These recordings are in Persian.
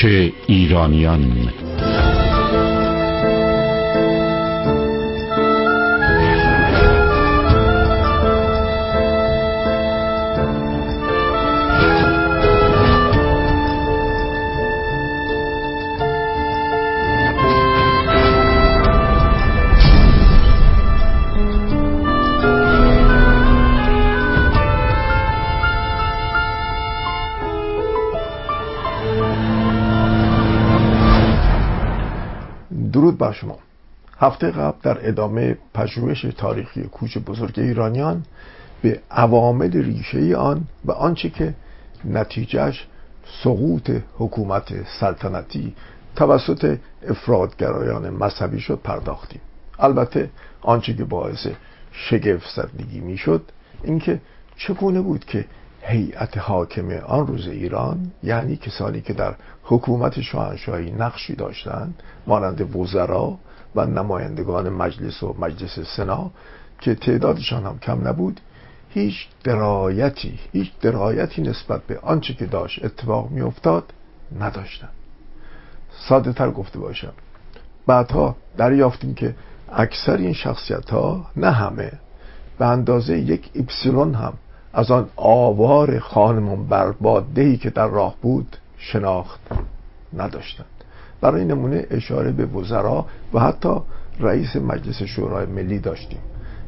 کوچ ایرانیان درود بر شما. هفته قبل در ادامه پژوهش تاریخی کوچ بزرگ ایرانیان به عوامل ریشه آن و آنچه که نتیجهش سقوط حکومت سلطنتی توسط افرادگرایان مذهبی شد پرداختیم. البته آنچه که باعث شگفت زدگی می‌شد اینکه چگونه بود که هیئت حاکم آن روز ایران یعنی کسانی که در حکومت شاهنشاهی نقشی داشتند مانند وزرا و نمایندگان مجلس و مجلس سنا که تعدادشان هم کم نبود هیچ درایتی هیچ درایتی نسبت به آنچه که داشت اتفاق میافتاد نداشتند ساده تر گفته باشم بعدها دریافتیم که اکثر این شخصیت ها نه همه به اندازه یک ایپسیلون هم از آن آوار خانمان بربادهی که در راه بود شناخت نداشتند. برای نمونه اشاره به وزرا و حتی رئیس مجلس شورای ملی داشتیم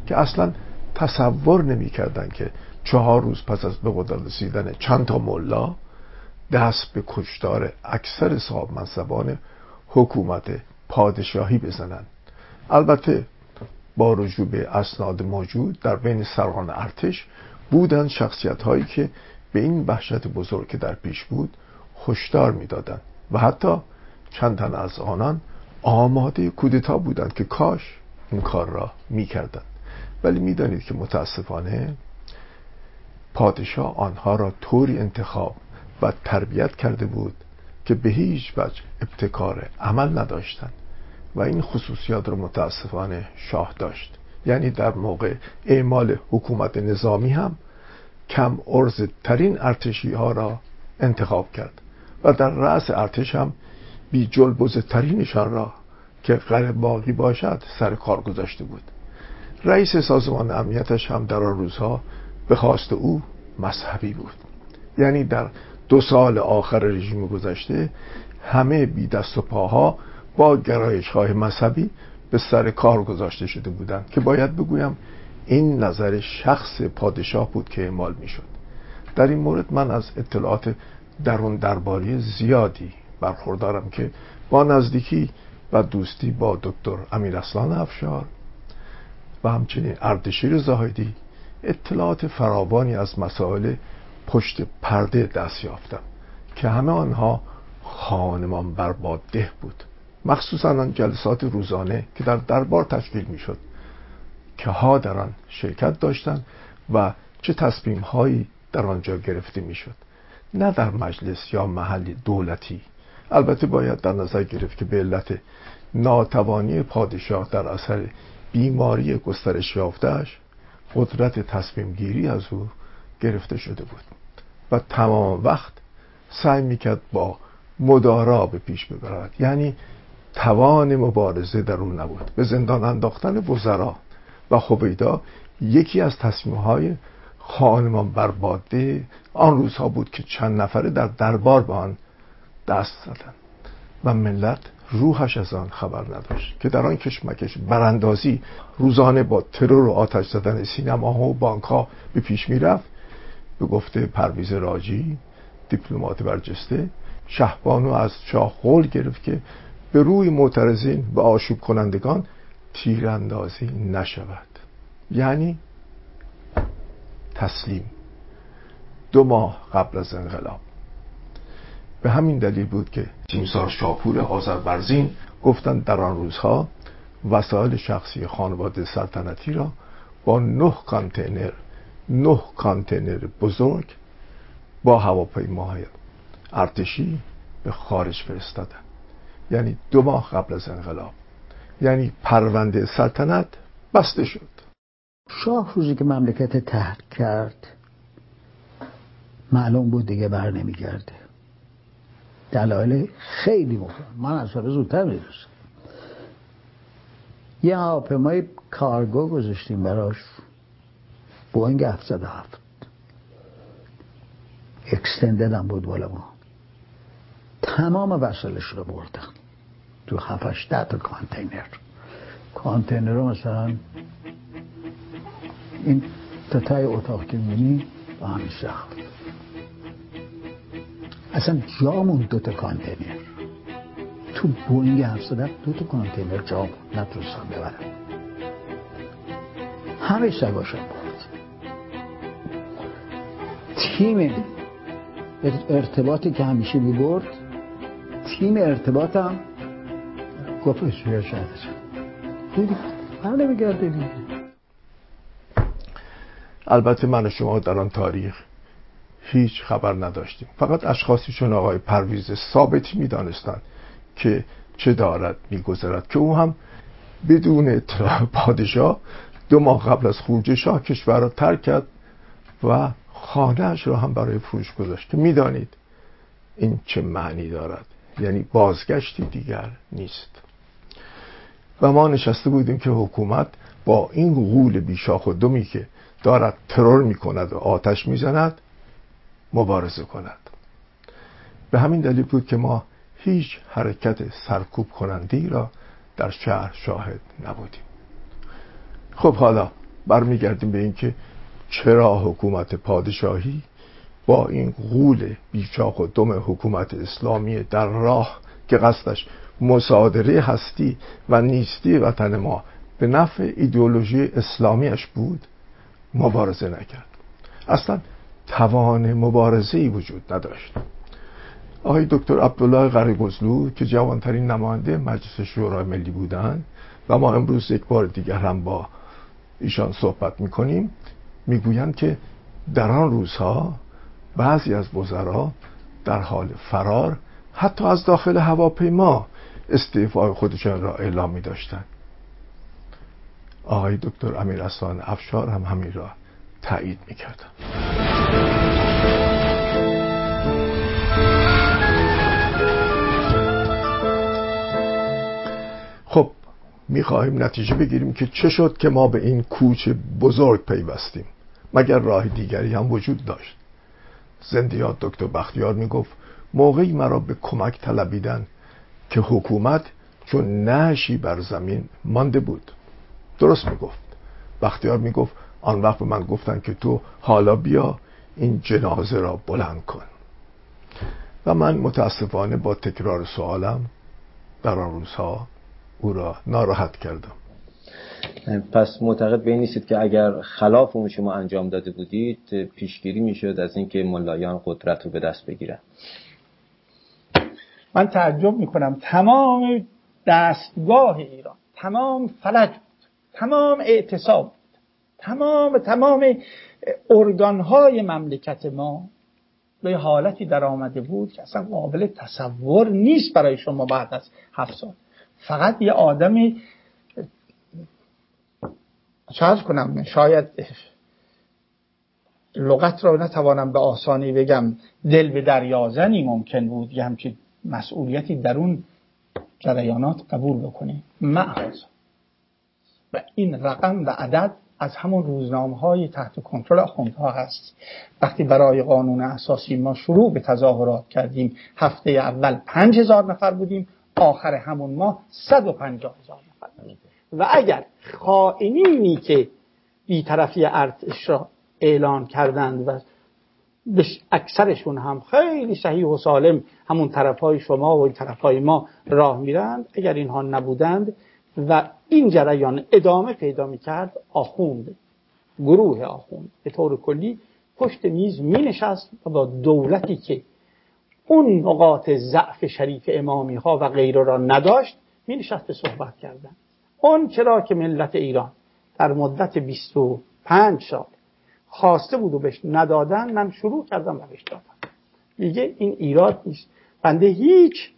که اصلا تصور نمی‌کردند که چهار روز پس از به قدرت رسیدن چند تا ملا دست به کشتار اکثر صاحب منصبان حکومت پادشاهی بزنند. البته با رجوع به اسناد موجود در بین سران ارتش بودند شخصیت هایی که به این وحشت بزرگ که در پیش بود هشدار می‌دادند و حتی چند تن از آنان آماده کودتا بودند که کاش این کار را می‌کردند. ولی می‌دانید که متاسفانه پادشاه آنها را طوری انتخاب و تربیت کرده بود که به هیچ وجه ابتکار عمل نداشتند و این خصوصیات را متاسفانه شاه داشت. یعنی در موقع اعمال حکومت نظامی هم کم ارز ترین ارتشی ها را انتخاب کرد. و در رأس ارتش هم بی جلبوز ترینشان را که غیر باقی باشد سر کار گذاشته بود. رئیس سازمان امنیتش هم در آن روزها به خواست او مذهبی بود. یعنی در دو سال آخر رژیم گذشته همه بی دست و پاها با گرایش های مذهبی به سر کار گذاشته شده بودند که باید بگویم این نظر شخص پادشاه بود که اعمال می‌شد. در این مورد من از اطلاعات درون درباری زیادی برخوردارم که با نزدیکی و دوستی با دکتر امیر اسلان افشار و همچنین اردشیر زاهدی اطلاعات فراوانی از مسائل پشت پرده دست یافتم که همه آنها خانمان برباده بود. مخصوصا آن جلسات روزانه که در دربار تشکیل می‌شد که ها در آن شرکت داشتند و چه تصمیم هایی در آنجا گرفته می‌شد. نه در مجلس یا محل دولتی. البته باید در نظر گرفت که به علت ناتوانی پادشاه در اثر بیماری گسترش یافتهش قدرت تصمیم گیری از او گرفته شده بود و تمام وقت سعی می‌کرد با مدارا به پیش ببرد. یعنی توان مبارزه در او نبود. به زندان انداختن وزرا و خوبیدا یکی از تصمیم های خانمان برباده آن روزها بود که چند نفره در دربار به آن دست زدند و ملت روحش از آن خبر نداشت که در آن کشمکش براندازی روزانه با ترور و آتش زدن سینماها و بانک ها به پیش می‌رفت به گفته پرویز راجی دیپلمات برجسته شهبانو از شاه قول گرفت که به روی معترضین و آشوب کنندگان تیراندازی نشود. یعنی تسلیم. دو ماه قبل از انقلاب. به همین دلیل بود که تیمسار شاپور آذربرزین گفتند در آن روزها وسایل شخصی خانواده سلطنتی را با نه کانتینر نه کانتینر بزرگ با هواپیماهای ارتشی به خارج فرستادن یعنی دو ماه قبل از انقلاب. یعنی پرونده سلطنت بسته شد. شاه روزی که مملکت تحت کرد معلوم بود دیگه بر نمیگرده. دلایل خیلی مهم من از سال زودتر می‌دونستم یه هواپیمای کارگو گذاشتیم براش. بوینگ 707 extended هم بود بالا ما. تمام وسایلش رو بردن. تو هفتش ده تا کانتینر. کانتینر رو مثلا این تا تای اتاق که می‌بینی با همین سخت اصلا جامون دو تا کانتینر. تو بوینگ 700 دو تا کانتینر جامون نتونستم ببرم. همه سگاشم برد. تیم ارتباطی که همیشه می‌برد تیم ارتباطم گفت اسویا شده دیدی؟ بله بگرده دیدی البته من و شما در آن تاریخ هیچ خبر نداشتیم. فقط اشخاصی چون آقای پرویز ثابتی می‌دانستند که چه دارد میگذرد که او هم بدون اطلاع پادشاه دو ماه قبل از خروج شاه کشور را ترک کرد و خانهاش را هم برای فروش گذاشت. که می‌دانید این چه معنی دارد. یعنی بازگشتی دیگر نیست. و ما نشسته بودیم که حکومت با این غول بیشاخ و دمی که دارد ترور می‌کند و آتش می‌زند مبارزه کند. به همین دلیل بود که ما هیچ حرکت سرکوب کنندی را در شهر شاهد نبودیم. خب حالا برمیگردیم به اینکه چرا حکومت پادشاهی با این غول بیچاق و دم حکومت اسلامی در راه که قصدش مصادره هستی و نیستی وطن ما به نفع ایدئولوژی اسلامیش بود مبارزه نکرد. اصلا توان مبارزه ای وجود نداشت. آقای دکتر عبدالله غریبزلو که جوانترین نماینده مجلس شورای ملی بودند و ما امروز یک بار دیگر هم با ایشان صحبت می‌کنیم می‌گویند که در آن روزها بعضی از وزرا در حال فرار حتی از داخل هواپیما استعفای خودشان را اعلام می داشتند آقای دکتر امیر اسان افشار هم همین را تایید می کردن. خب می‌خواهیم نتیجه بگیریم که چه شد که ما به این کوچ بزرگ پیوستیم. مگر راه دیگری هم وجود داشت؟ زندیات دکتر بختیار می‌گفت موقعی مرا به کمک طلبیدن که حکومت چون نشی بر زمین مانده بود. درست می‌گفت. بختیار می‌گفت آن وقت به من گفتن که تو حالا بیا این جنازه را بلند کن. و من متاسفانه با تکرار سوالم در آن روزها او را ناراحت کردم. پس معتقد به این نیستید که اگر خلاف اون شما انجام داده بودید پیشگیری می‌شد از اینکه ملایان قدرت رو به دست بگیرن. من تعجب می‌کنم تمام دستگاه ایران تمام فلج بود تمام اعتصاب تمام تمام ارگانهای مملکت ما به حالتی در آمده بود که اصلا قابل تصور نیست برای شما بعد از هفت سال. فقط یه آدمی چارج کنم شاید لغت را نتوانم به آسانی بگم دل به دریازنی ممکن بود یه همچین مسئولیتی در اون جریانات قبول بکنیم معاذ و این رقم و عدد از همون روزنامه های تحت کنترل آخوندها هست. وقتی برای قانون اساسی ما شروع به تظاهرات کردیم هفته اول پنج هزار نفر بودیم آخر همون ماه صد و پنجاه هزار نفر بودیم. و اگر خائنینی که بیطرفی ارتش را اعلان کردند و اکثرشون هم خیلی صحیح و سالم همون طرف های شما و این طرف های ما راه میرند اگر اینها نبودند و این جریان ادامه پیدا می‌کرد آخوند گروه آخوند. به طور کلی پشت میز می نشست و با دولتی که اون نقاط ضعف شریف امامی ها و غیره را نداشت می نشست به صحبت کردن. اون چرا که ملت ایران در مدت 25 سال خواسته بود و بهش ندادن من شروع کردم و بهش دادم. دیگه این ایراد نیست. بنده هیچ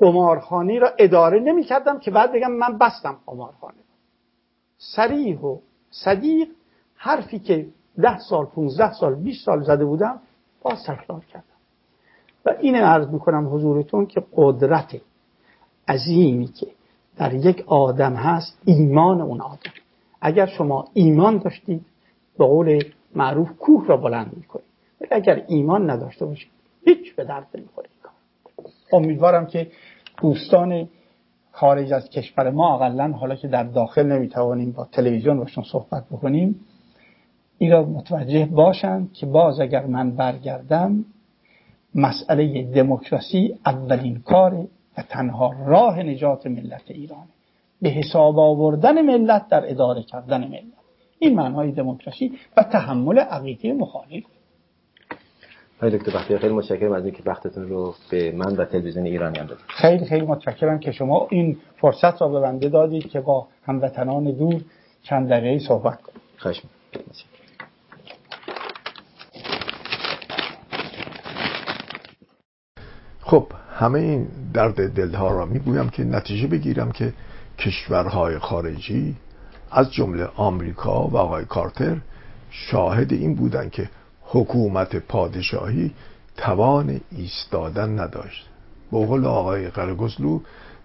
قمارخانه را اداره نمی کردم که بعد بگم من بستم قمارخانه. سریح و صدیق حرفی که ده سال 15 سال 20 سال زده بودم باز تکرار کردم. و این عرض می‌کنم حضورتون که قدرت عظیمی که در یک آدم هست ایمان اون آدم. اگر شما ایمان داشتید به قول معروف کوه را بلند می‌کنید. ولی اگر ایمان نداشته باشید هیچ به درد نمی‌خوره امیدوارم که دوستان خارج از کشور ما اقلا حالا که در داخل نمی‌توانیم با تلویزیون باشون صحبت بکنیم این را متوجه باشند که باز اگر من برگردم مسئله دموکراسی اولین کار و تنها راه نجات ملت ایرانه به حساب آوردن ملت در اداره کردن ملت. این معنای دموکراسی و تحمل عقیده مخالف. های دکتر بختیار خیلی متشکرم از اینکه وقتتون رو به من و تلویزیون ایرانیان دادید. خیلی خیلی متشکرم که شما این فرصت را به بنده دادید که با هموطنان دور چند دقیقه صحبت کنیم. خواهش خب همه این درد دلها را می‌گویم که نتیجه بگیرم که کشورهای خارجی از جمله آمریکا و آقای کارتر شاهد این بودن که حکومت پادشاهی توان ایستادن نداشت. به قول آقای قرگزلو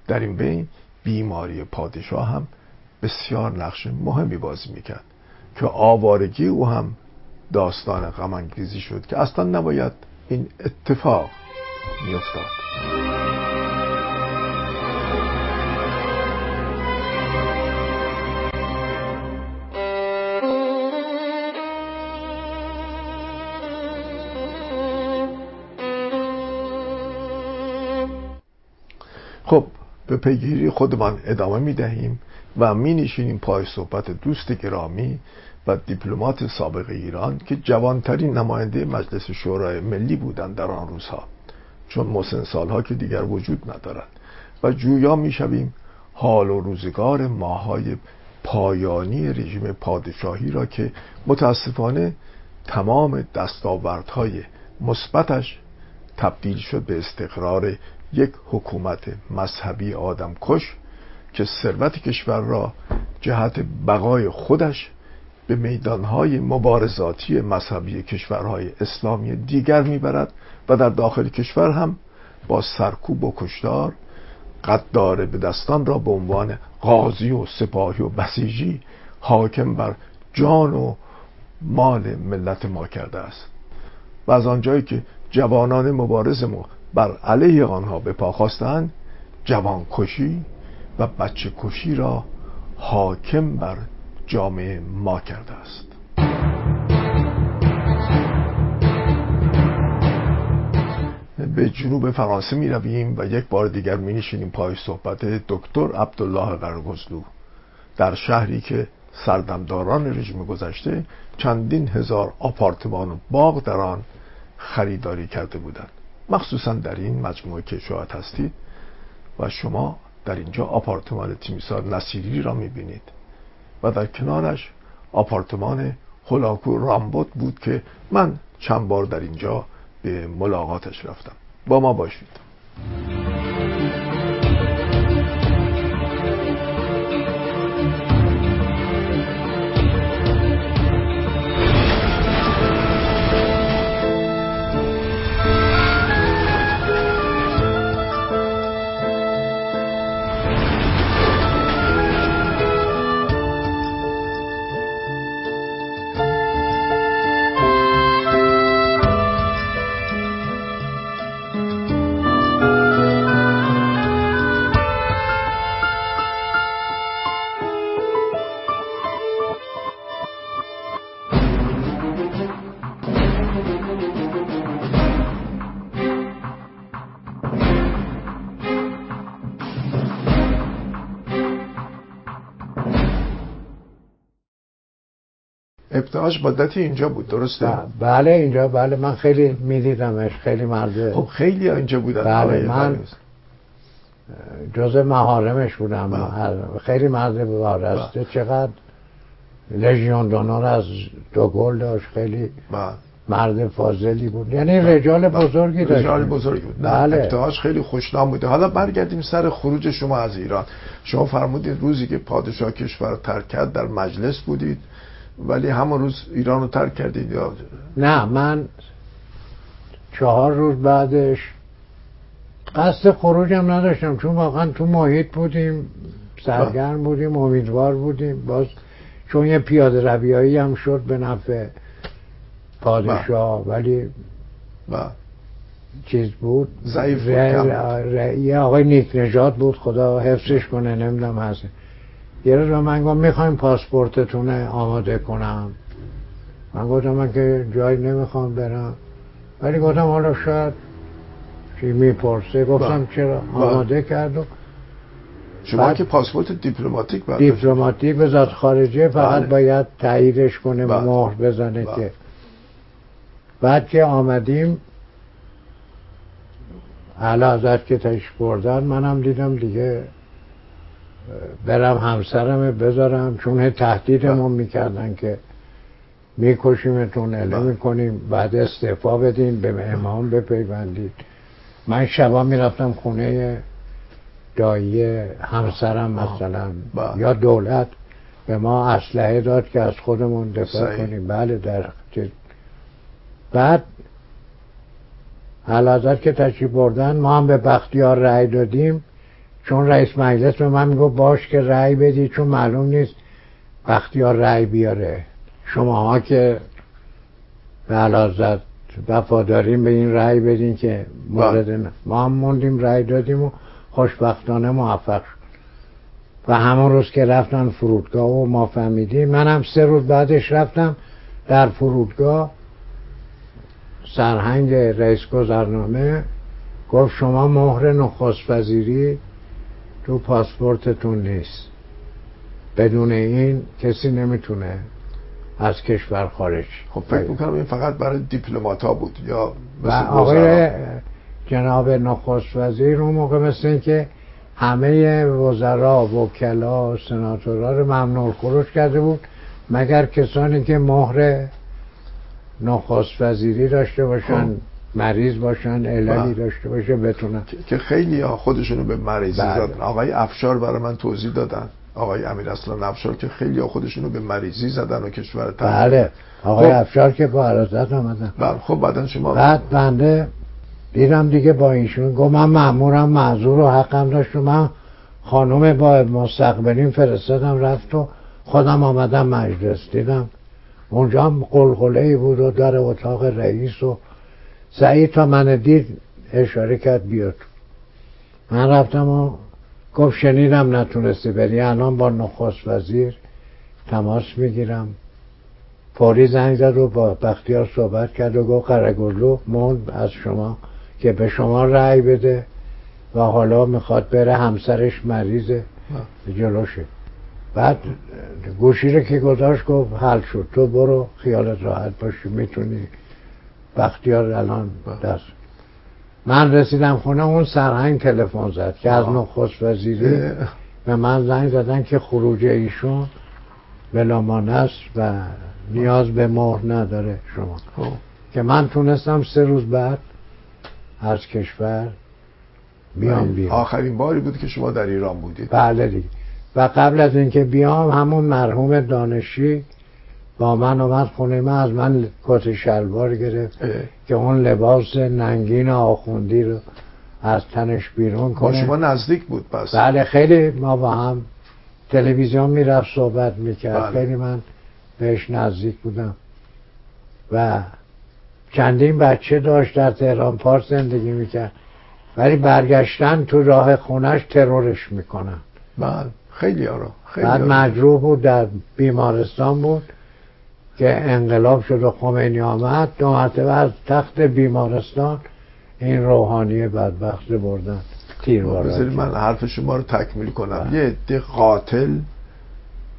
در این بین بیماری پادشاه هم بسیار نقش مهمی بازی می‌کرد که آوارگی او هم داستان غمانگیزی شد که اصلا نباید این اتفاق میافتاد. به پیگیری خودمان ادامه می دهیم و می نشینیم پای صحبت دوست گرامی و دیپلمات سابق ایران که جوانترین نماینده مجلس شورای ملی بودند در آن روزها. چون مسن سالها که دیگر وجود ندارند و جویا می شویم حال و روزگار ماهای پایانی رژیم پادشاهی را که متاسفانه تمام دستاوردهای مثبتش تبدیل شد به استقرار یک حکومت مذهبی آدمکش که ثروت کشور را جهت بقای خودش به میدانهای مبارزاتی مذهبی کشورهای اسلامی دیگر می‌برد و در داخل کشور هم با سرکوب و کشتار قدار به دستان را به عنوان قاضی و سپاهی و بسیجی حاکم بر جان و مال ملت ما کرده است. و از آنجایی که جوانان مبارز ما بر علیه آنها به پا خواستند جوان کشی و بچه کشی را حاکم بر جامعه ما کرده است. به جنوب فرانسه می رویم و یک بار دیگر می نشینیم پای صحبت دکتر عبدالله قرگزلو در شهری که سردمداران رژیم گذشته چندین هزار آپارتمان و باغ در آن خریداری کرده بودند. مخصوصا در این مجموعه که شاهد هستید و شما در اینجا آپارتمان تیمیسار نصیری را می‌بینید و در کنارش آپارتمان هلاکو رامبوت بود که من چند بار در اینجا به ملاقاتش رفتم. با ما باشید. ابتهاج مدتی اینجا بود درسته؟ بله اینجا بله من خیلی میدیدمش خیلی مرده خب خیلی اینجا بودن بله من جز مهارمش بودم. بله. خیلی مرد وارسته بله. چقدر لژیون دونور از دوگل داشت خیلی بله. مرد فاضلی بود. یعنی رجال بزرگی داشت رجال بزرگی بود. نه بله. خیلی خوشنام بوده حالا برگردیم سر خروج شما از ایران. شما فرمودید روزی که پادشاه کشور ترک کرد در مجلس بودید. ولی همون روز ایران رو ترک کردید یا نه من چهار روز بعدش قصد خروجم نداشتم چون واقعا تو محیط بودیم سرگرم بودیم امیدوار بودیم باز چون یه پیاده رویایی هم شد به نفع پادشاه. ولی با. چیز بود ضعیف یه آقای نیک نجات بود خدا حفظش کنه نمی‌دونم هست یه روز من گفتم می‌خوایم پاسپورتتون آماده کنم من گفتم من که جایی نمی‌خوام برم ولی گفتم حالا شاید چی می‌پرسه گفتم با. چرا آماده کرد و شما که پاسپورت دیپلماتیک باید دیپلماتیک به ذات خارجه فقط بله. باید تاییدش کنه بله. مهر بزنه بله. که بعد که آمدیم حالا ازت که تش بردن منم دیدم دیگه برم همسرم بذارم چون تهدیدمون می‌کردن که میکشیمتون اله می‌کنیم بعد استعفا بدین به امام بپیوندید. من شبا می‌رفتم خونه دایی همسرم مثلا یا دولت به ما اسلحه داد که از خودمون دفاع کنیم. بله در بعد حلازت که تشریف بردن ما هم به بختیار رأی دادیم. چون رئیس مجلس به من میگو باش که رأی بدی چون معلوم نیست بختیار رأی بیاره. شماها که به علازت وفاداریم به این رأی بدین که مورد بله. ما هم موندیم رأی دادیم و خوشبختانه موفق شد. و همون روز که رفتن فرودگاه و ما فهمیدیم منم سه روز بعدش رفتم در فرودگاه. سرهنگ رئیس گذرنامه گفت شما مهر نخست وزیری تو پاسپورتتون نیست بدون این کسی نمی‌تونه از کشور خارج خب فکر می‌کنم این فقط برای دیپلمات ها بود یا و آقای جناب نخست وزیر اون موقع مثل این که همه وزرا وکلا سناتورا رو ممنوع خروج کرده بود مگر کسانی که مهر نخست وزیری داشته باشن خب. مریض باشن عللی بله. داشته باشه بتونن. که خیلی ها خودشونو به مریضی بله. زدن. آقای افشار برای من توضیح دادن. آقای امیر اصلا افشار که خیلی ها خودشونو به مریضی زدن و کشور بله. آقای خب. افشار که با عرضت آمدن. بله. خب بعدا شما بعد بنده دیدم دیگه با ایشون گفت من مأمورم معذور و حقم داشت و من خانم با مستقبلین فرستادم رفت و خودم آمدم مجلس. دیدم اونجا هم قلقله بود و در اتاق رئیس و سعید تا من دید اشاره کرد بیاد. من رفتم و گفت شنیدم نتونستی بری. الان با نخست وزیر تماس می‌گیرم. فوری زنگ زد و با بختیار صحبت کرد و گفت قرگلو موند از شما که به شما رأی بده و حالا می‌خواد بره همسرش مریضه. جلوشه بعد گوشی رو که گذاشت گفت حل شد. تو برو خیالت راحت باشی می‌تونی بختیار الان دست من رسیدم خونه اون سرهنگ تلفن زد که از نخست وزیری به من زنگ زدن که خروج ایشون بلامانه است و نیاز به مهر نداره شما. خب. که من تونستم سه روز بعد از کشور بیام بیام آخرین باری بود که شما در ایران بودید. بله دیگه. و قبل از اینکه بیام همون مرحوم دانشی با من اومد خونه من از من کت شلوار گرفت که اون لباس ننگین آخوندی رو از تنش بیرون کنه. شما نزدیک بود پس بله خیلی ما با هم تلویزیون می‌رفت صحبت می‌کرد. بله. خیلی من بهش نزدیک بودم. و چندین بچه داشت در تهران پارس زندگی می‌کرد. ولی برگشتن تو راه خونش ترورش می‌کنن. بله. خیلی آرا خیلی بعد مجروح بود در بیمارستان بود. که انقلاب شد و خمینی آمد دو مرتبه از تخت بیمارستان این روحانی بدبخت بردن. تیر من حرف شما رو تکمیل کنم. بله. یه عده قاتل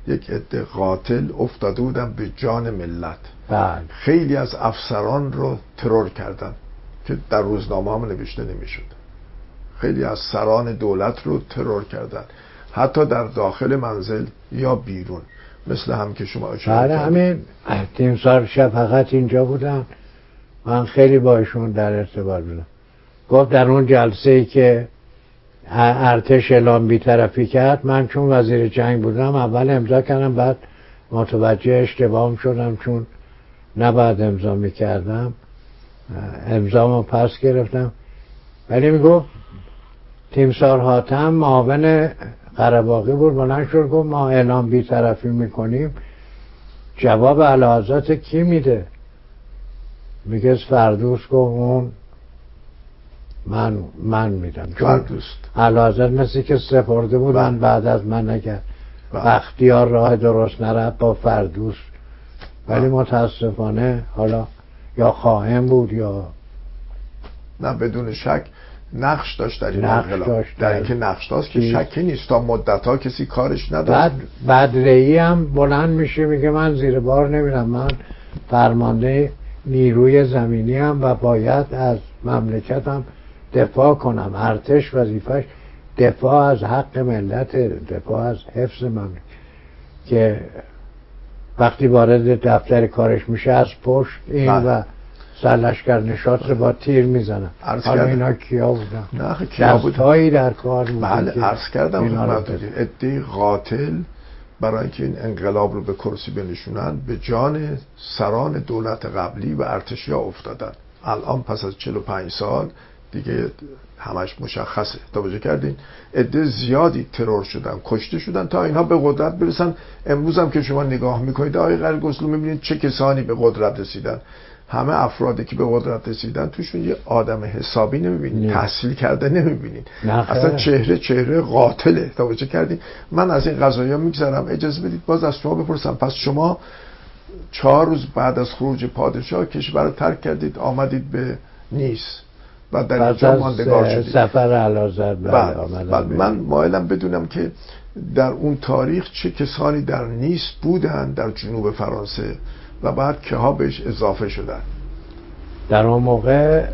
یک عده قاتل افتاده بودن به جان ملت. بله. خیلی از افسران رو ترور کردن که در روزنامه هم نوشته نمی‌شد. خیلی از سران دولت رو ترور کردن. حتی در داخل منزل یا بیرون. مثل هم که شما اشاره بله همین. تیمسار شب فقط اینجا بودن. من خیلی باشون در ارتباط بودم. گفت در اون جلسه ای که ارتش اعلام بیطرفی کرد من چون وزیر جنگ بودم اول امضا کردم بعد متوجه اشتباهم شدم چون نباید امضا می‌کردم. امضامو پس گرفتم. ولی می‌گفت تیمسار حاتم معاون قرباقی بود بلند شد گفت ما اعلام بیطرفی می‌کنیم. جواب علازت کی میده؟ میگه فردوس گفت اون من من میدم. فردوست علازت مثل که سپرده بودن بله. بعد از من اگر بختیار بله. راه درست نرد با فردوس. ولی بله. متاسفانه حالا یا خواهم بود یا نه بدون شک. نقش داشت در این انقلاب در اینکه نقش داشت که شکی نیست تا مدت ها کسی کارش نداشت. بعد رئی هم بلند میشه میگه من زیر بار نمیرم من فرمانده نیروی زمینی هم و باید از مملکتم دفاع کنم. ارتش وظیفش دفاع از حق ملت دفاع از حفظ مملکت. که وقتی وارد دفتر کارش میشه از پشت این بله. و سرلشکر نشاط رو با تیر می‌زنن حالا اینا کیا بودن؟ نه کیا بودن در کار بودن بله عرض کردم ادهی قاتل برای اینکه این انقلاب رو به کرسی بنشونن به جان سران دولت قبلی و ارتشی ها افتادن. الان پس از 45 سال دیگه همش مشخصه. توجه کردین؟ عده زیادی ترور شدن کشته شدن تا اینها به قدرت برسن. امروز هم که شما نگاه می‌کنید آقای قرگسلو می‌بینید چه کسانی به قدرت رسیدن. همه افرادی که به قدرت رسیدن توشون یه آدم حسابی نمی‌بینید تحصیل کرده نمی‌بینید اصلا چهره چهره قاتله. توجه کردین؟ من از این قضایی میگذرم. اجازه بدید باز از شما بپرسم. پس شما چهار روز بعد از خروج پادشاه کشور رو ترک کردید آمدید به نیس و در اینجا ماندگار شدید. سفر علازر بله بله من مایلم بدونم که در اون تاریخ چه کسانی در نیس بودن در جنوب فرانسه؟ و بعد که ها بهش اضافه شدن. در اون موقع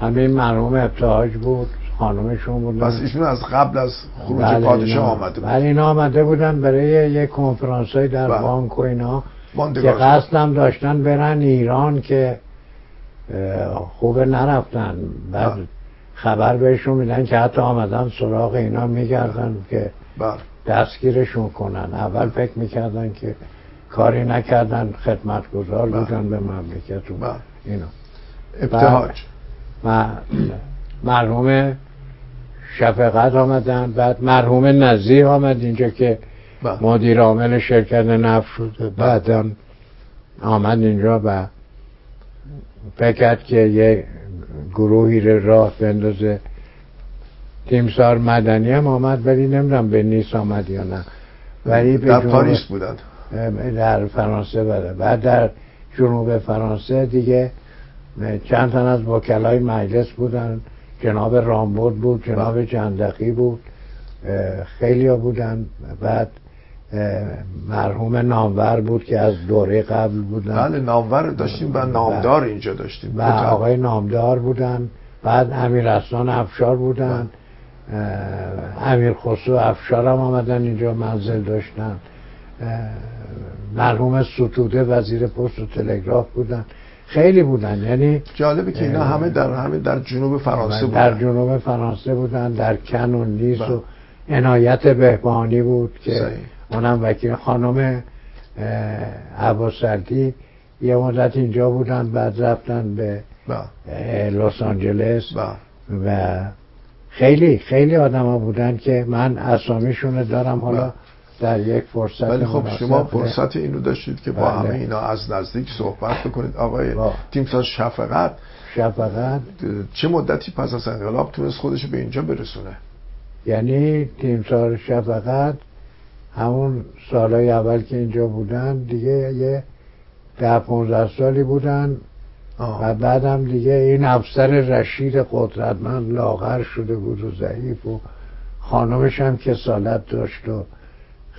همین مرحوم ابتهاج بود خانمشون بود. پس ایشون از قبل از خروج بله پادشاه آمده بود. بله اینا آمده بودن برای یک کنفرانس های در بله. بانک و اینا که قصدم داشتن برن ایران که خوبه نرفتن. بعد بله. خبر بهشون میدن که حتی آمدن سراغ اینا میگردن که بله. دستگیرشون کنن. اول فکر می‌کردن که کاری نکردن خدمتگزار بله. بودن به مملکت و بله. اینا ابتهاج. مرحوم شفقت آمدن بعد مرحوم نزیه آمد اینجا که بله. مدیر عامل شرکت نفت شده بعد آمد اینجا و فکر که یه گروهی رو راه بندازه. تیمسار مدنی هم آمد ولی نمی‌دونم به نیست آمد یا نه. ولی در پاریس بودن. در فرانسه بده بعد در جنوب فرانسه دیگه چند تن از وکلای مجلس بودن. جناب رامبود بود جناب بله. جندقی بود خیلی ها بودن. بعد مرحوم نامور بود که از دوره قبل بودن. بله نامور داشتیم و نامدار اینجا داشتیم. و آقای نامدار بودن. بعد امیر اصلان افشار بودن. بله. امیر خسرو افشار هم آمدن اینجا منزل داشتن. مرحوم ستوده وزیر پست و تلگراف بودن خیلی بودن یعنی جالبه که اینا همه در همه در جنوب فرانسه بودن در جنوب فرانسه بودن در کن و نیس و بله. عنایت بهبانی بود که صحیح. اونم وکیل خانم عباسردی یه مدت اینجا بودن بعد رفتن به بله. لس آنجلس بله. و خیلی خیلی آدم ها بودن که من اسامیشون دارم حالا در یک فرصت ولی خب شما فرصت اینو داشتید که با بله. همه اینا از نزدیک صحبت بکنید. آقای تیمساز شفقت. شفقت. چه مدتی پس از انقلاب تونست خودش به اینجا برسونه؟ یعنی تیمسار شفقت همون سالهای اول که اینجا بودن دیگه یه ده پونزه سالی بودن. آه. و بعدم دیگه این افسر رشید قدرتمند لاغر شده بود و ضعیف و خانمش هم که سالت داشت و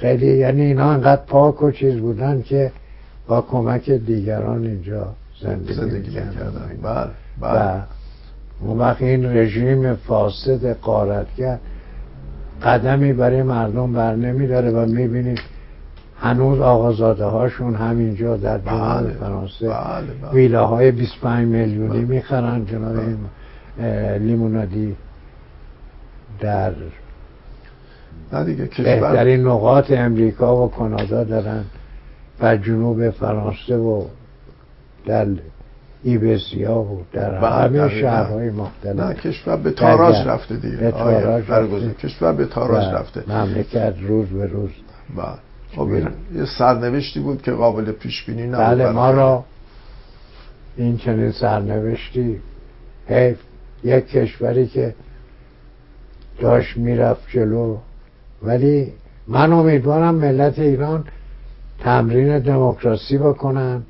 خیلی یعنی اینا انقدر پاک و چیز بودن که با کمک دیگران اینجا زندگی, زندگی کردن بله بله و اون وقت این رژیم فاسد قارتگر قدمی برای مردم بر نمی داره و می‌بینید هنوز آقازاده هاشون همینجا در جنوب بله، فرانسه بله بله. ویله های 25 میلیونی بله. می‌خرن جناب بله. لیمونادی در بهترین نقاط امریکا و کانادا دارن و جنوب فرانسه و در ایبسیا بود در بله، همه شهرهای مختلف. نه کشور به تاراج در- رفته دیگه. به تاراج. رفته. کشور به تاراج و رفته. مملکت روز به روز. بله. خب یه سرنوشتی بود که قابل پیش بینی نبود بله ما را این چنین سرنوشتی حیف یک کشوری که داشت می‌رفت جلو. ولی من امیدوارم ملت ایران تمرین دموکراسی بکنن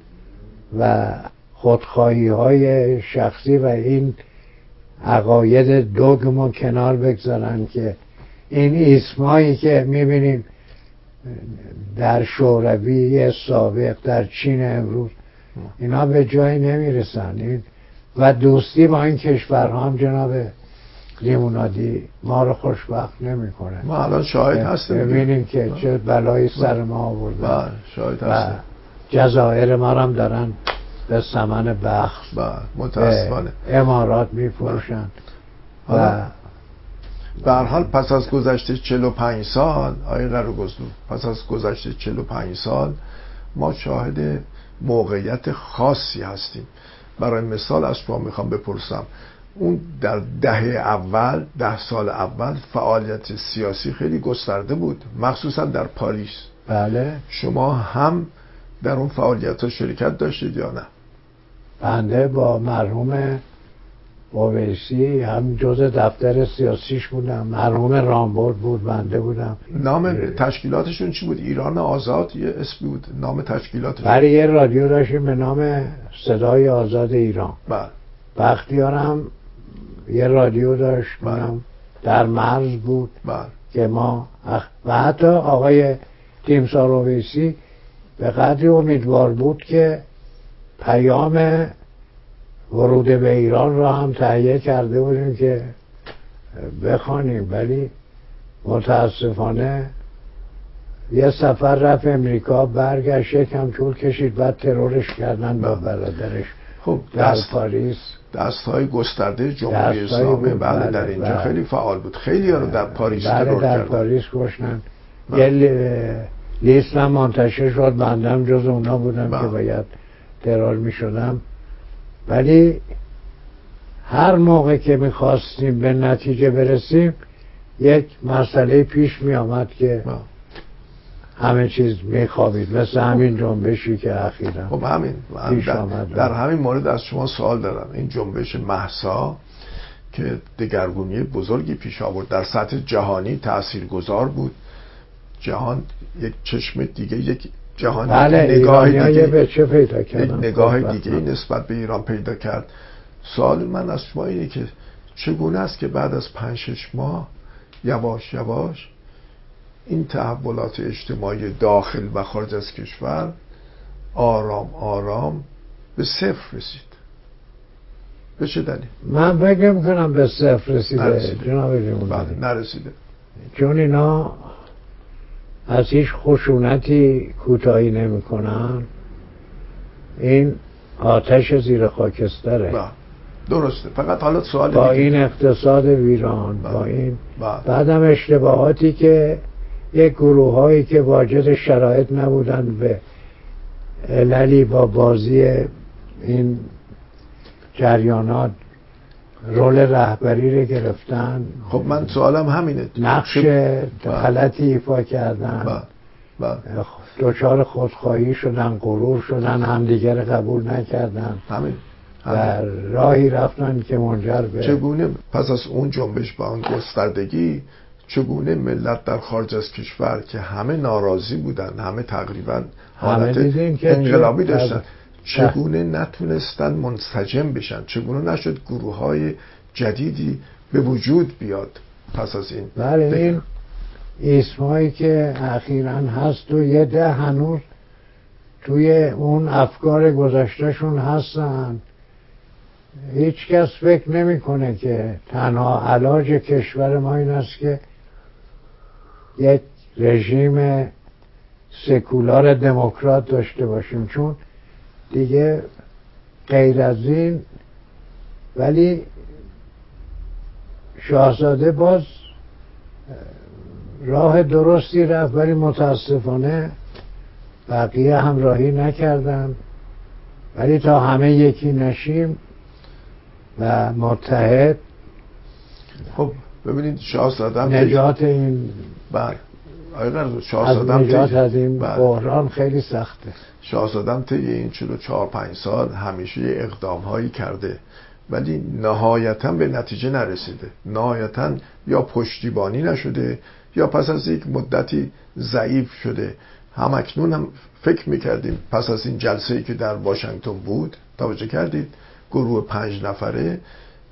و خودخواهی های شخصی و این عقاید دوگم و کنار بگذارن که این ایسمایی که می‌بینیم در شوروی سابق در چین امروز اینا به جایی نمی‌رسن. و دوستی با این کشورها هم جناب لیمونادی ما رو خوشبخت نمی‌کنه. ما الان شاهد هستیم. ببینیم که چه بلایی سر ما آوردن بله شاهد هستیم. جزایر ما هم دارن به سمن بله به متاسفانه امارات میفروشن. و حالا به هر حال پس از گذشته 45 سال آقای قرگزدو پس از گذشته 45 سال ما شاهد موقعیت خاصی هستیم. برای مثال از شما می‌خوام بپرسم. اون در دهه اول ده سال اول فعالیت سیاسی خیلی گسترده بود مخصوصا در پاریس. بله. شما هم در اون فعالیت ها شرکت داشتید یا نه؟ بنده با مرحوم اویسی هم جز دفتر سیاسیش بودم. مرحوم رامبورد بود بنده بودم. نام تشکیلاتشون چی بود؟ ایران آزاد یه اسمی بود نام تشکیلاتشون. برای یه رادیو داشتیم به نام صدای آزاد ایران. بله. بختیار هم یه رادیو داشت. اونم در مرز بود بله که ما اخ- و حتی آقای تیمسار اویسی به قدری امیدوار بود که پیام ورود به ایران را هم تهیه کرده بودیم که بخوانیم ولی متاسفانه یه سفر رفت امریکا برگشت یکم طول کشید بعد ترورش کردن با. برادرش خب در پاریس دست های گسترده جمهوری اسلامی بله بله، در اینجا بله. خیلی فعال بود خیلی رو در پاریس بله ترور در پاریس کشتن بله. یه لی- لیست هم منتشر شد بندم جز اونا بودم بله. که باید ترور می شدم ولی هر موقع که می‌خواستیم به نتیجه برسیم یک مسئله پیش می آمد که بله. همه چیز میخوابید. مثل همین جنبشی که اخیرا خب همین. در, همین مورد از شما سوال دارم. این جنبش محسا که دگرگونی بزرگی پیش آورد در سطح جهانی تاثیرگذار بود. جهان یک چشم دیگه یک جهان بله نگاه ایرانی‌ها یه دیگه به چه پیدا یک نگاه. دیگه نسبت به ایران پیدا کرد. سوال من از شما اینه که چگونه است که بعد از پنج شش ماه یواش یواش این تحولات اجتماعی داخل و خارج از کشور آرام آرام به صفر رسید به چه دلیل؟ من فکر می‌کنم به صفر رسیده نرسیده. جناب بله نرسیده چون اینا از هیچ خشونتی کوتاهی نمی‌کنن این آتش زیر خاکستره بله درسته فقط حالا سوال با. این اقتصاد ویران بله. با این. بعدم اشتباهاتی که یک گروه هایی که واجد شرایط نبودن به عللی با بازی این جریانات رول رهبری رو گرفتن خب من سوالم همینه نقش غلطی ایفا کردن بله. بله. دچار خودخواهی شدن غرور شدن همدیگر قبول نکردن همین و. راهی رفتن که منجر به چگونه پس از اون جنبش با اون گستردگی چگونه ملت در خارج از کشور که همه ناراضی بودن همه تقریبا حالت انقلابی داشتن چگونه نتونستن منسجم بشن چگونه نشد گروه های جدیدی به وجود بیاد پس از این بله. این اسمایی که اخیرا هست و یه ده هنوز توی اون افکار گذشتهشون هستن هیچ کس فکر نمی‌کنه که تنها علاج کشور ما این است که یک رژیم سکولار دموکرات داشته باشیم. چون دیگه غیر از این ولی شاهزاده باز راه درستی رفت ولی متاسفانه بقیه همراهی نکردن. ولی تا همه یکی نشیم و متحد. خب ببینید شاهزادم نجات این بله. آقای شاهزادم نجات از این بله. بحران خیلی سخته. شاهزادم طی این چهار پنج سال همیشه اقدام هایی کرده. ولی نهایتا به نتیجه نرسیده. نهایتا یا پشتیبانی نشده یا پس از یک مدتی ضعیف شده. هم اکنون هم فکر می‌کردیم پس از این جلسه ای که در واشنگتن بود توجه کردید؟ گروه پنج نفره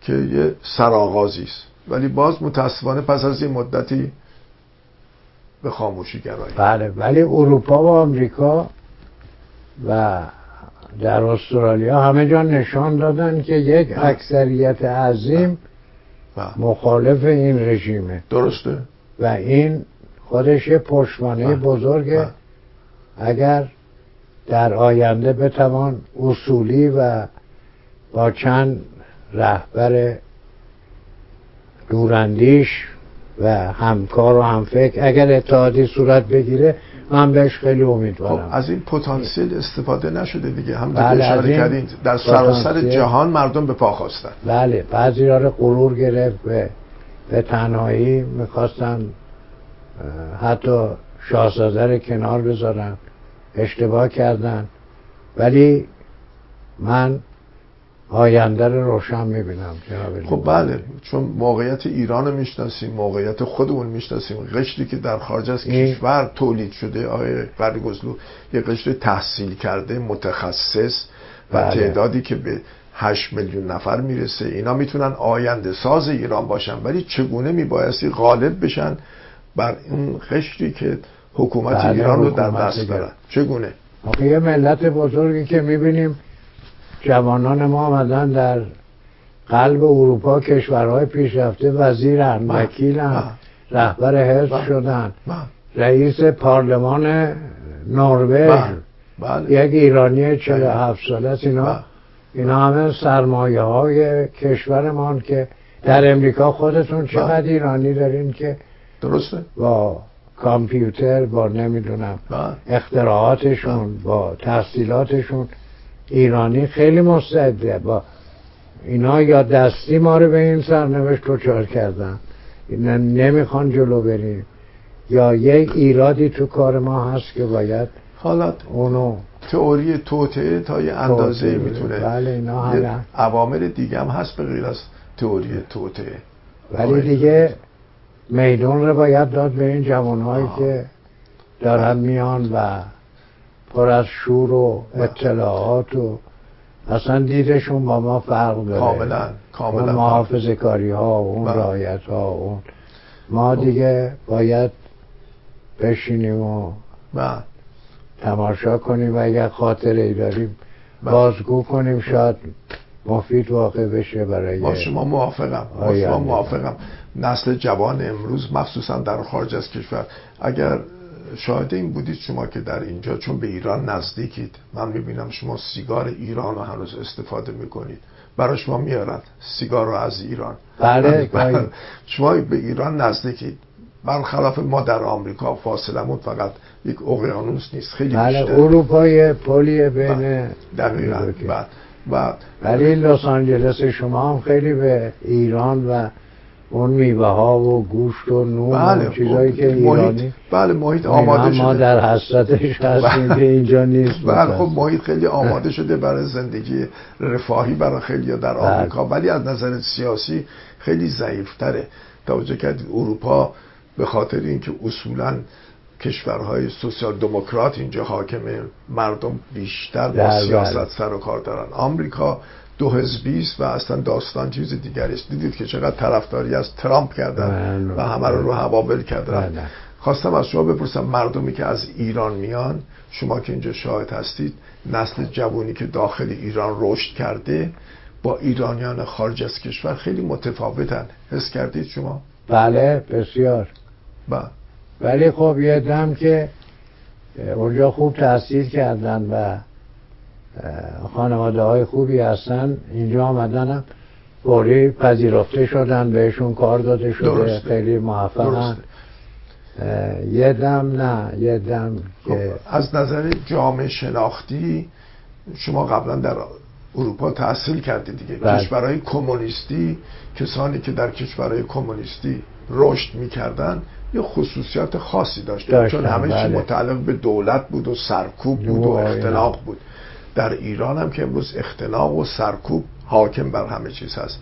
که یه سرآغازی است. ولی باز متاسفانه پس از این مدتی به خاموشی گرایی بله ولی اروپا و آمریکا و در استرالیا همه جا نشان دادن که یک بله. اکثریت عظیم بله. مخالف این رژیمه درسته و این خودش بله. بزرگه اگر در آینده بتوان اصولی و با چند رهبر دوراندیش و همکار و همفکر اگر اتحادی صورت بگیره من بهش خیلی امیدوارم. خب از این پتانسیل استفاده نشده دیگه. هم بله اشاره کردین در سراسر جهان مردم به پا خواستن. بله بعضی را غرور گرفت به, به تنهایی می‌خواستن حتی شاهزاده کنار بذارن اشتباه کردن. ولی من آینده رو روشن می‌بینم خب بله چون موقعیت ایران رو می‌شناسیم موقعیت خودمون می‌شناسیم. قشری که در خارج از کشور تولید شده آقای برگزلو یه قشر تحصیل کرده متخصص و بله. تعدادی که به 8 میلیون نفر می‌رسه. اینا می‌تونن آینده ساز ایران باشن ولی چگونه میبایستی غالب بشن بر این قشری که حکومت بله ایران رو در دست دارن؟ چگونه؟ یه ملت بزرگی که می‌بینیم جوانان ما آمدن در قلب اروپا کشورهای پیشرفته وزیرن وکیلن رهبر حزب شدن. رئیس پارلمان نروژ. بله. یک ایرانی 47 ساله است. اینا اینا همه سرمایه های کشورمان که در امریکا خودتون چقدر ایرانی دارین که درسته. با کامپیوتر با نمی‌دونم اختراعاتشون با تحصیلاتشون ایرانی خیلی مستعده با اینا یا دستی ما رو به این سرنوشت دچار کردن. اینا نمی‌خوان جلو بریم. یا یک ایرادی تو کار ما هست که باید حالت اونو تئوری توطعه تا یه اندازه می‌تونه بله اینا عوامل دیگه هم هست به غیر از تئوری توطعه ولی دیگه میدون رو باید داد به این جوانهایی که دارن میان و پر از شور و اطلاعات و اصلا دیدشون با ما فرق داره کاملا کاملا اون محافظ کاری ها و اون بله. رایت ها و اون ما. دیگه باید بشینیم و بله. تماشا کنیم و اگر خاطره ای داریم بله. بازگو کنیم شاید مفید واقع بشه برای با شما موافقم با شما موافقم نسل جوان امروز مخصوصا در خارج از کشور اگر شاهد این بودید شما که در اینجا چون به ایران نزدیکید من می‌بینم شما سیگار ایران رو هنوز استفاده می‌کنید برای شما میارد سیگار رو از ایران بله, بله. شما به ایران نزدیکید برخلاف ما در آمریکا فاصلمون فقط یک اقیانوس نیست خیلی بله بیشتر اروپای پلی بین بله. دقیقا بله. و ولی لس آنجلس شما هم خیلی به ایران و اون میوه ها و گوشت و نون بله و چیزایی که ایرانی بله محیط آماده شده. ما در حسرتش هستیم که اینجا نیست. بله خب محیط خیلی آماده شده برای زندگی رفاهی برای خیلی در بله. آمریکا. ولی از نظر سیاسی خیلی ضعیفتره. توجه کردید اروپا به خاطر اینکه اصولا کشورهای سوسیال دموکرات اینجا حاکمه مردم بیشتر با بله. سیاست سر و کار دارن. آمریکا دو حزبی و اصلا داستان چیز دیگری است دیدید که چقدر طرفداری از ترامپ کردن بله. و همه رو رو هوا کردن بله. خواستم از شما بپرسم مردمی که از ایران میان شما که اینجا شاهد هستید نسل جوانی که داخل ایران رشد کرده با ایرانیان خارج از کشور خیلی متفاوتن حس کردید شما بله بسیار با. ولی خب یه دم که اونجا خوب تحصیل کردن و خانواده های خوبی هستن. اینجا آمدن فوری پذیرفته شدن بهشون کار داده شده. درسته. خیلی موفقن. یه دم نه یه دم که خب، از نظر جامعه شناختی شما قبلا در اروپا تحصیل کردید دیگه. بله. کشورهای کمونیستی کسانی که در کشورهای کمونیستی رشد می‌کردن یه خصوصیات خاصی داشت چون همه چی بله. متعلق به دولت بود و سرکوب بود و اختلاق بود. در ایران هم که امروز اختلاق و سرکوب حاکم بر همه چیز هست.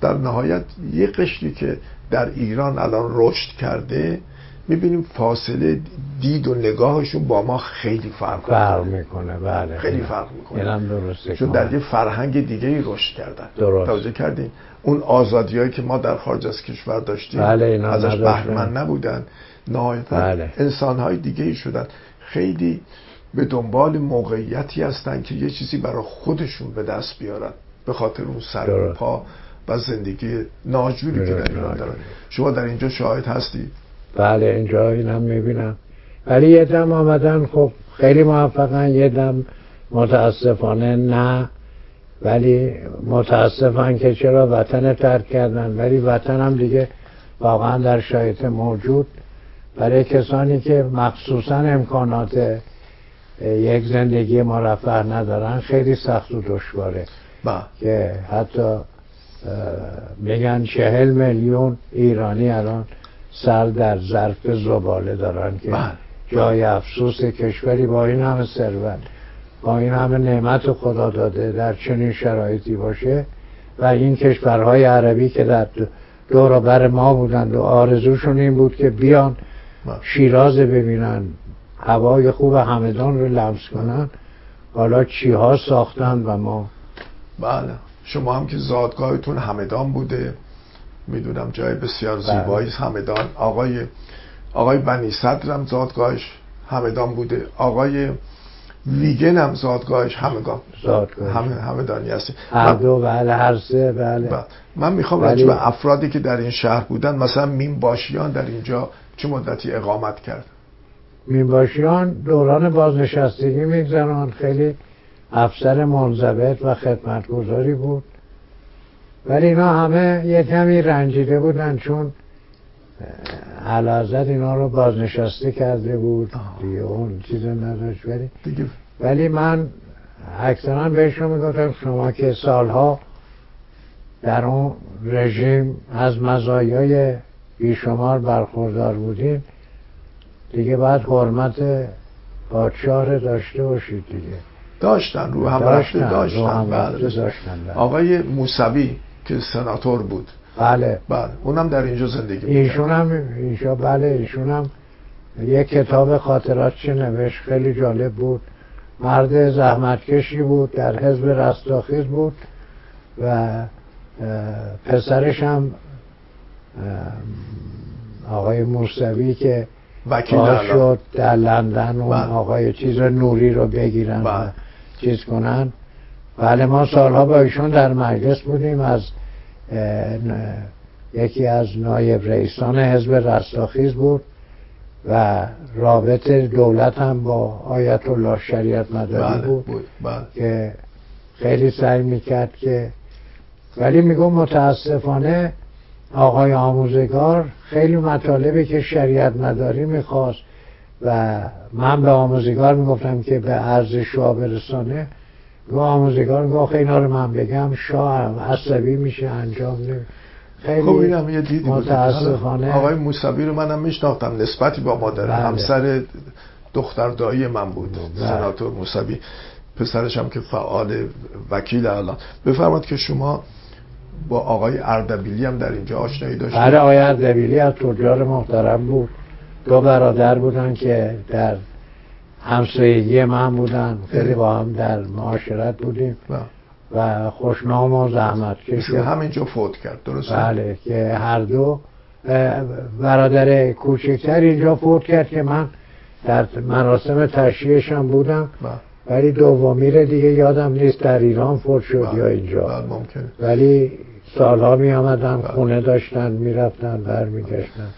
در نهایت یه قشری که در ایران الان رشد کرده می‌بینیم فاصله دید و نگاهشون با ما خیلی فرق, فرق می‌کنه بله. خیلی فرق می‌کنه. درسته چون در یه فرهنگ دیگه ای رشد کردن. درست. توجه کردین؟ اون آزادیایی که ما در خارج از کشور داشتیم بله ازش بهرمند نبودن. نهایتا بله. انسانهای دیگه ای شدن. خیلی به دنبال موقعیتی هستن که یه چیزی برای خودشون به دست بیارن به خاطر اون سر پا و زندگی ناجوری که در ایران دارن. شما در اینجا شاهد هستی؟ بله اینجا اینم می‌بینم. ولی یه دم آمدن خب خیلی موفقن یه دم متاسفانه نه. ولی متاسفن که چرا وطن ترک کردن. ولی وطن هم دیگه واقعا در شایط موجود. برای کسانی که مخصوصا امکانات یک زندگی مرفه ندارن خیلی سخت و دشواره با. که حتی میگن چهل میلیون ایرانی الان سر در ظرف زباله دارن که. جای افسوس کشوری با این همه ثروت با این همه نعمت خدا داده در چنین شرایطی باشه و این کشورهای عربی که در دور بر ما بودند و آرزوشون این بود که بیان. شیراز ببینن هوای خوب همدان رو لمس کنن. حالا چی ها ساختن و ما؟ بله. شما هم که زادگاهتون همدان بوده. می‌دونم جای بسیار بله. زیبایی همدان. آقای آقای بنی صدر هم زادگاهش همدان بوده. آقای ویگن هم زادگاهش همگان زادگاهش. همه همدانی هستی هر دو بله هر سه بله, بله. من می‌خوام ولی- راجع به افرادی که در این شهر بودن مثلا میم باشیان در اینجا چه مدتی اقامت کرد؟ مینباشیان دوران بازنشستگی میگذران. خیلی افسر منضبط و خدمتگذاری بود. ولی اینا همه یه کمی رنجیده بودن چون علازت اینا رو بازنشسته کرده بود. دیگه اون چیز نداشت. ولی ولی من اکثرا بهشون می‌گفتم شما که سالها در اون رژیم از مزایای بیشمار برخوردار بودین دیگه باید حرمت پادشاه رو داشته باشید دیگه. داشتن رو هم رو داشتن هم بله. داشتن بله. آقای موسوی که سناتور بود. بله. بله. اونم در اینجا زندگی ایشون هم ایشون بله ایشون هم یک کتاب خاطرات چه نوشت؟ خیلی جالب بود. مرد زحمتکشی بود در حزب رستاخیز بود و پسرش هم آقای موسوی که وکیل. شد در لندن اون بله. آقای چیز نوری رو بگیرن و بله. چیز کنن بله ما سالها با ایشون در مجلس بودیم از یکی از نایب رئیسان حزب رستاخیز بود و رابط دولت هم با آیت الله شریعت مداری بله بود بود که خیلی سعی می‌کرد که ولی میگم متاسفانه آقای آموزگار خیلی مطالبی که شریعت مداری می‌خواست و من به آموزگار می‌گفتم که به عرض شاه برسانه گو آموزگار گفت اینا رو من بگم شاه عصبی میشه انجام نمی خیلی خب اینم یه دیدی بود متاسفانه. آقای موسوی رو منم میشناختم نسبتی با مادر بله. همسر دختر دایی من بود بله. سناتور موسوی. پسرش هم که فعال وکیل الان. بفرماد که شما با آقای اردبیلی هم در اینجا آشنایی داشتید بله آقای اردبیلی از تجار محترم بود دو برادر بودن که در همسایگی من بودن خیلی با هم در معاشرت بودیم. و خوشنام و زحمت کش همینجا فوت کرد درسته بله که هر دو برادر کوچکتر اینجا فوت کرد که من در مراسم تشییعشم بودم. ولی دومی رو دیگه یادم نیست در ایران فوت شد یا. اینجا ممکنه ولی سالها می آمدن. خونه داشتن می رفتن برمیگشتن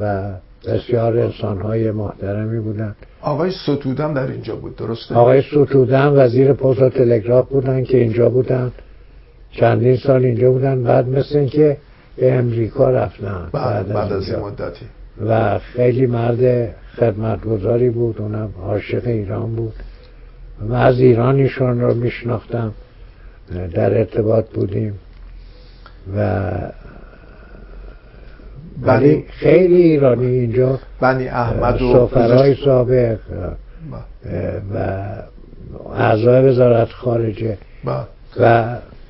و بسیار انسانهای محترمی بودن. آقای ستودم در اینجا بود درسته؟ آقای ستودن وزیر پست و تلگراف بودن که اینجا بودن. چندین سال اینجا بودن بعد مثل اینکه به امریکا رفتن بعد, بعد از این. مدتی. و خیلی مرد خدمتگذاری بود اونم عاشق ایران بود. من از ایران ایشون رو میشناختم. در ارتباط بودیم. و ولی خیلی ایرانی اینجا. بنی احمد و سفرهای سابق. و اعضای وزارت خارجه. و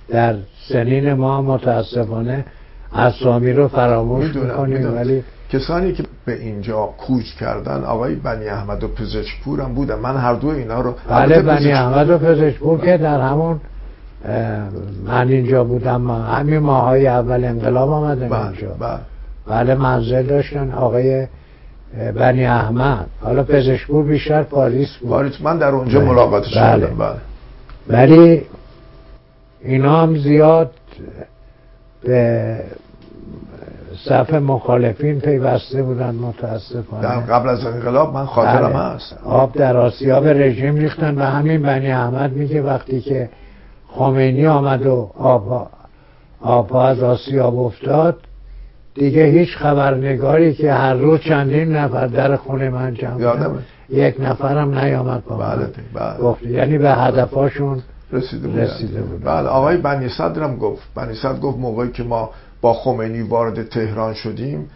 در سنین ما متاسفانه اسامی رو فراموش می‌کنیم ولی کسانی که به اینجا کوچ کردن آقای بنی احمد و پزشکپور هم بودن. من هر دو اینا رو بله بنی احمد و پزشکپور که در همون من اینجا بودم همین ماهای اول انقلاب آمدم بله، اینجا بله. بله منزل داشتن آقای بنی احمد حالا پزشکپور بیشتر پاریس بود پاریس من در اونجا بله. ملاقاتش بله. بله. ولی اینا هم زیاد به صف مخالفین پیوسته بودن متاسفانه در قبل از انقلاب من خاطرم بله. هست آب در آسیاب رژیم ریختن و همین بنی احمد میگه وقتی که خمینی آمد و آب, آب از آسیاب افتاد. دیگه هیچ خبرنگاری که هر روز چندین نفر در خونه من جمع یک نفرم نیامد با بله بله. یعنی به هدفاشون رسیده بودن, رسیده بله. آقای بنی صدرم گفت. بنی صدر گفت موقعی که ما با خمینی وارد تهران شدیم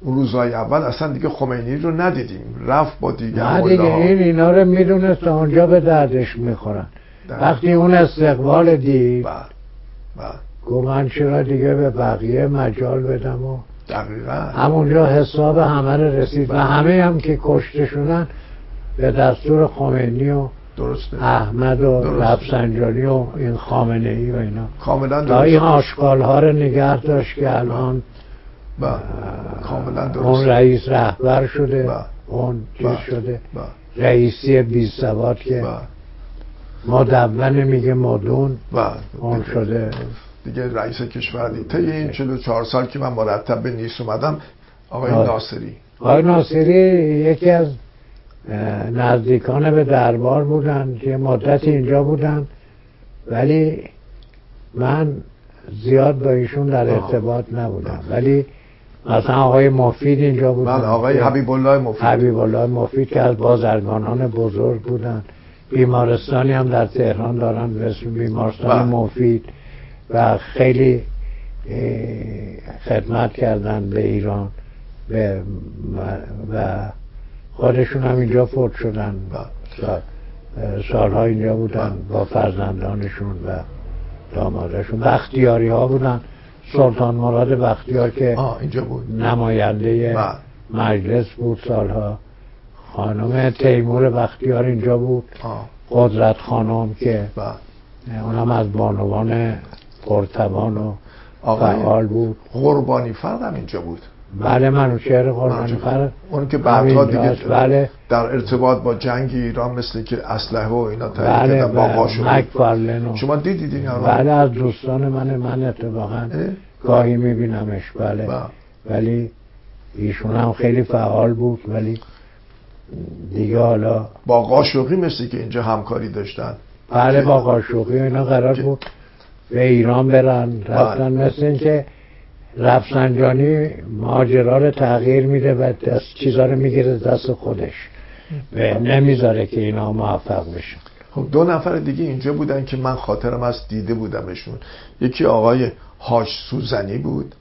اون روزهای اول اصلا دیگه خمینی رو ندیدیم. رفت با دیگه دیگه این اینا رو می‌دونست اونجا به دردش می‌خورن. وقتی اون استقبال دید گفت من چرا دیگه به بقیه مجال بدم و دقیقا. همونجا حساب همه رسید و همه هم که کشته شدن به دستور خمینی و درسته. احمد و رفسنجانی و این خامنه ای و اینا. کاملا درست این آشغال ها رو نگه داشت که الان با. کاملا درست اون رئیس رهبر شده با. اون چیز شده. با. رئیسی بی سواد که مدون میگه مدون. اون شده. دیگه رئیس کشور دی طی این 44 سال که من مرتب به نیست اومدم آقای ناصری. آقای ناصری یکی از نزدیکان به دربار بودن که مدت اینجا بودن. ولی من زیاد با ایشون در ارتباط نبودم. ولی مثلا آقای مفید اینجا بودن. من آقای حبیب الله مفید. حبیب الله مفید که از بازرگانان بزرگ بودن. بیمارستانی هم در تهران دارن مثل بیمارستان بله. مفید و خیلی خدمت کردن به ایران به و خودشون هم اینجا فوت شدن. سال سالها اینجا بودن با فرزندانشون و دامادشون بختیاری ها بودن. سلطان مراد بختیار که اینجا بود. نماینده مجلس بود سالها. خانم تیمور بختیار اینجا بود. قدرت خانم که اونم از بانوان پرتوان و فعال بود. قربانی فرد هم اینجا بود. بله منوچهر قربانی فرد. اون که بعدها دیگه بله. در ارتباط با جنگ ایران مثل که اسلحه و اینا بله بله. شما دیدید این بله از دوستان من من اتفاقا گاهی میبینمش بله. با. ولی ایشون هم خیلی فعال بود ولی دیگه حالا با قاشقی مثل که اینجا همکاری داشتن. بله با قاشقی اینا قرار بود به ایران برن. رفتن بله. مثل اینکه رفسنجانی ماجرا رو تغییر میده و دست چیزا رو می‌گیره دست خودش. به نمی‌ذاره که اینا موفق بشن. خب دو نفر دیگه اینجا بودن که من خاطرم از دیده بودمشون. یکی آقای هاش سوزنی بود.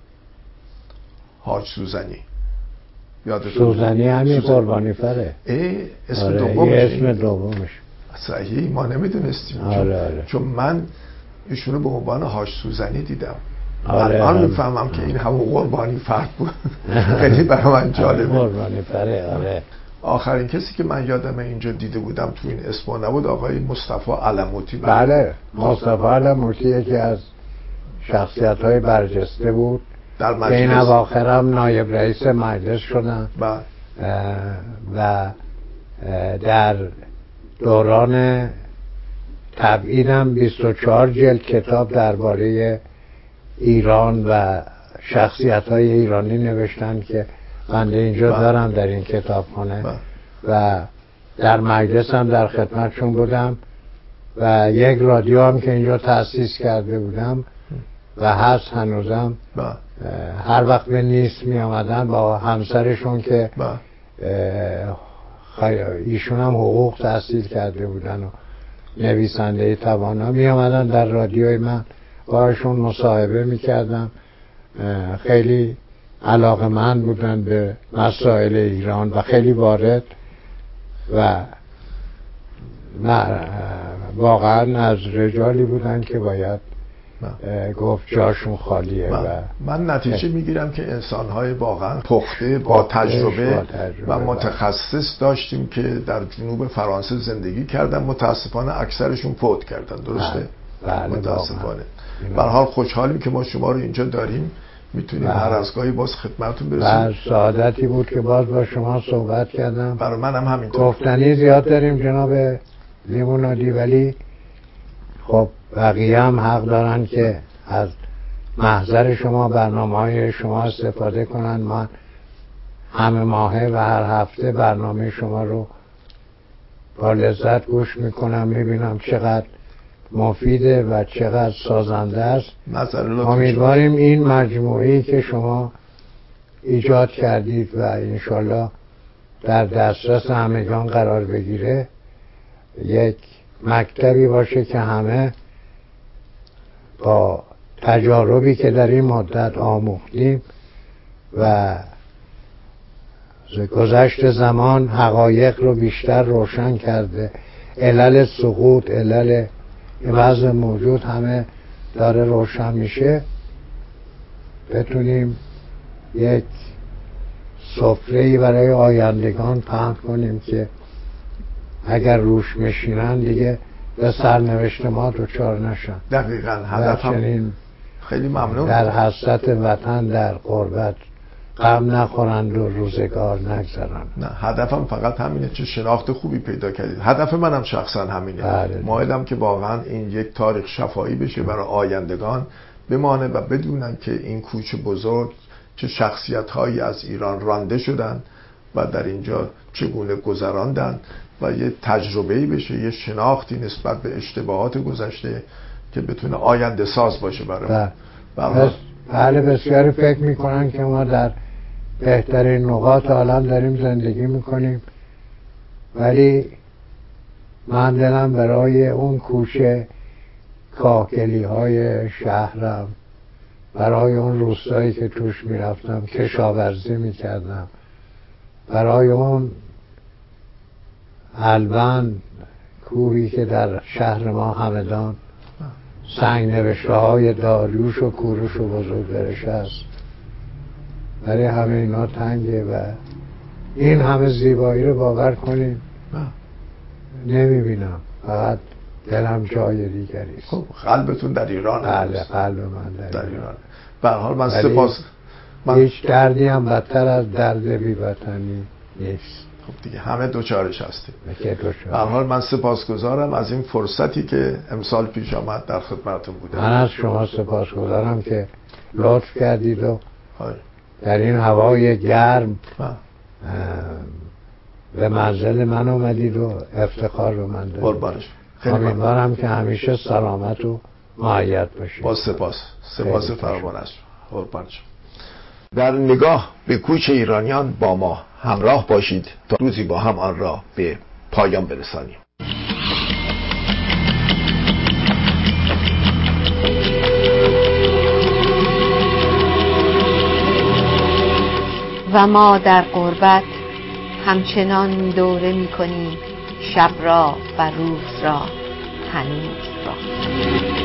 هاش سوزنی. سوزنی همین قربانی فره. اسم آره دومش اسم دومش. صحیح ما نمی‌دونستیم. آره آره. چون من ایشونو به عنوان هاش سوزنی دیدم. آره الان آره. می‌فهمم که این همون قربانی فرد بود. خیلی برای من جالبه قربانی فره آره. آخرین کسی که من یادم اینجا دیده بودم تو این اسم نبود آقای مصطفی علموتی. بله مصطفی علموتی یکی از شخصیت های برجسته بود. در مجلس این اواخرم نایب رئیس مجلس شدن بله. و در دوران تبعیدم 24 جلد کتاب درباره ایران و شخصیت های ایرانی نوشتن که بنده اینجا بله. دارم در این کتاب خانه بله. و در مجلس هم در خدمتشون بودم و یک رادیو هم که اینجا تأسیس کرده بودم و هست هنوزم. بله. هر وقت به نیست می آمدن با همسرشون که ایشون هم حقوق تحصیل کرده بودن و نویسنده توانا می آمدن در رادیوی من. باشون مصاحبه می کردم خیلی علاقه من بودن به مسائل ایران و خیلی وارد و واقعا از رجالی بودن که باید گفت جاشون خالیه من, و من نتیجه می‌گیرم که انسانهای واقعا پخته با تجربه, با تجربه و متخصص داشتیم که در جنوب فرانسه زندگی کردن متاسفانه اکثرشون فوت کردن درسته؟ بله, بله، متاسفانه. حال خوشحالیم که ما شما رو اینجا داریم. می‌تونیم هر از گاهی باز خدمتون برسیم. بله سعادتی بود که باز با شما صحبت کردم. برای من هم همینطور. گفتنی زیاد داریم جناب لیمونادی ولی خب بقیه هم حق دارن که از محضر شما برنامه های شما استفاده کنن. من همه ماهه و هر هفته برنامه شما رو با لذت گوش می‌کنم می‌بینم چقدر مفیده و چقدر سازنده است. امیدواریم این مجموعی که شما ایجاد کردید و انشالله در دسترس همگان قرار بگیره یک مکتبی باشه که همه با تجاربی که در این مدت آموختیم و گذشت زمان حقایق رو بیشتر روشن کرده. علل سقوط علل وضع موجود همه داره روشن میشه. بتونیم یک سفره برای آیندگان پهن کنیم که اگر روش میشینن دیگه به سرنوشت ما چار نشن. دقیقا هدفم خیلی ممنون. در حسرت وطن در قربت غم نخورند و روزگار نگذرند. نه هدفم فقط همینه چه شناخت خوبی پیدا کردید. هدف منم شخصا همینه. بله. مایلم که واقعا این یک تاریخ شفایی بشه برای آیندگان بمانه و بدونن که این کوچه بزرگ چه شخصیت هایی از ایران رانده شدن و در اینجا چگونه گذراندن. و یه تجربه‌ای بشه یه شناختی نسبت به اشتباهات گذشته که بتونه آینده ساز باشه برای بله. بله بسیاری فکر می‌کنن که ما در بهترین نقاط عالم داریم زندگی می‌کنیم. ولی من دلم برای اون کوچه کاکلی های شهرم برای اون روستایی که توش می‌رفتم کشاورزی می‌کردم برای اون البن کوهی که در شهر ما همدان سنگ نوشته های داریوش و کوروش و بزرگ درشه است. برای همه اینا تنگه و این همه زیبایی رو باور کنیم نمی‌بینم. فقط دلم جای دیگری خب قلبتون در ایران بله قلب من در, در ایران. به حال من سپاس من... هیچ دردی هم بدتر از درد بیوطنی نیست. خب دیگه همه دوچارش هستیم. به حال من سپاسگزارم از این فرصتی که امسال پیش آمد در خدمتتون بودم. من از شما سپاسگزارم که لطف کردید و در این هوای گرم به منزل من آمدید و افتخار رو من دارید قربانش. امیدوارم که همیشه سلامت و معید باشید. با سپاس. سپاس فراوان است. قربانش در نگاه به کوچ ایرانیان با ما. همراه باشید تا روزی با هم آن را به پایان برسانیم. و ما در قربت همچنان دوره می شب را و روز را هنوز را.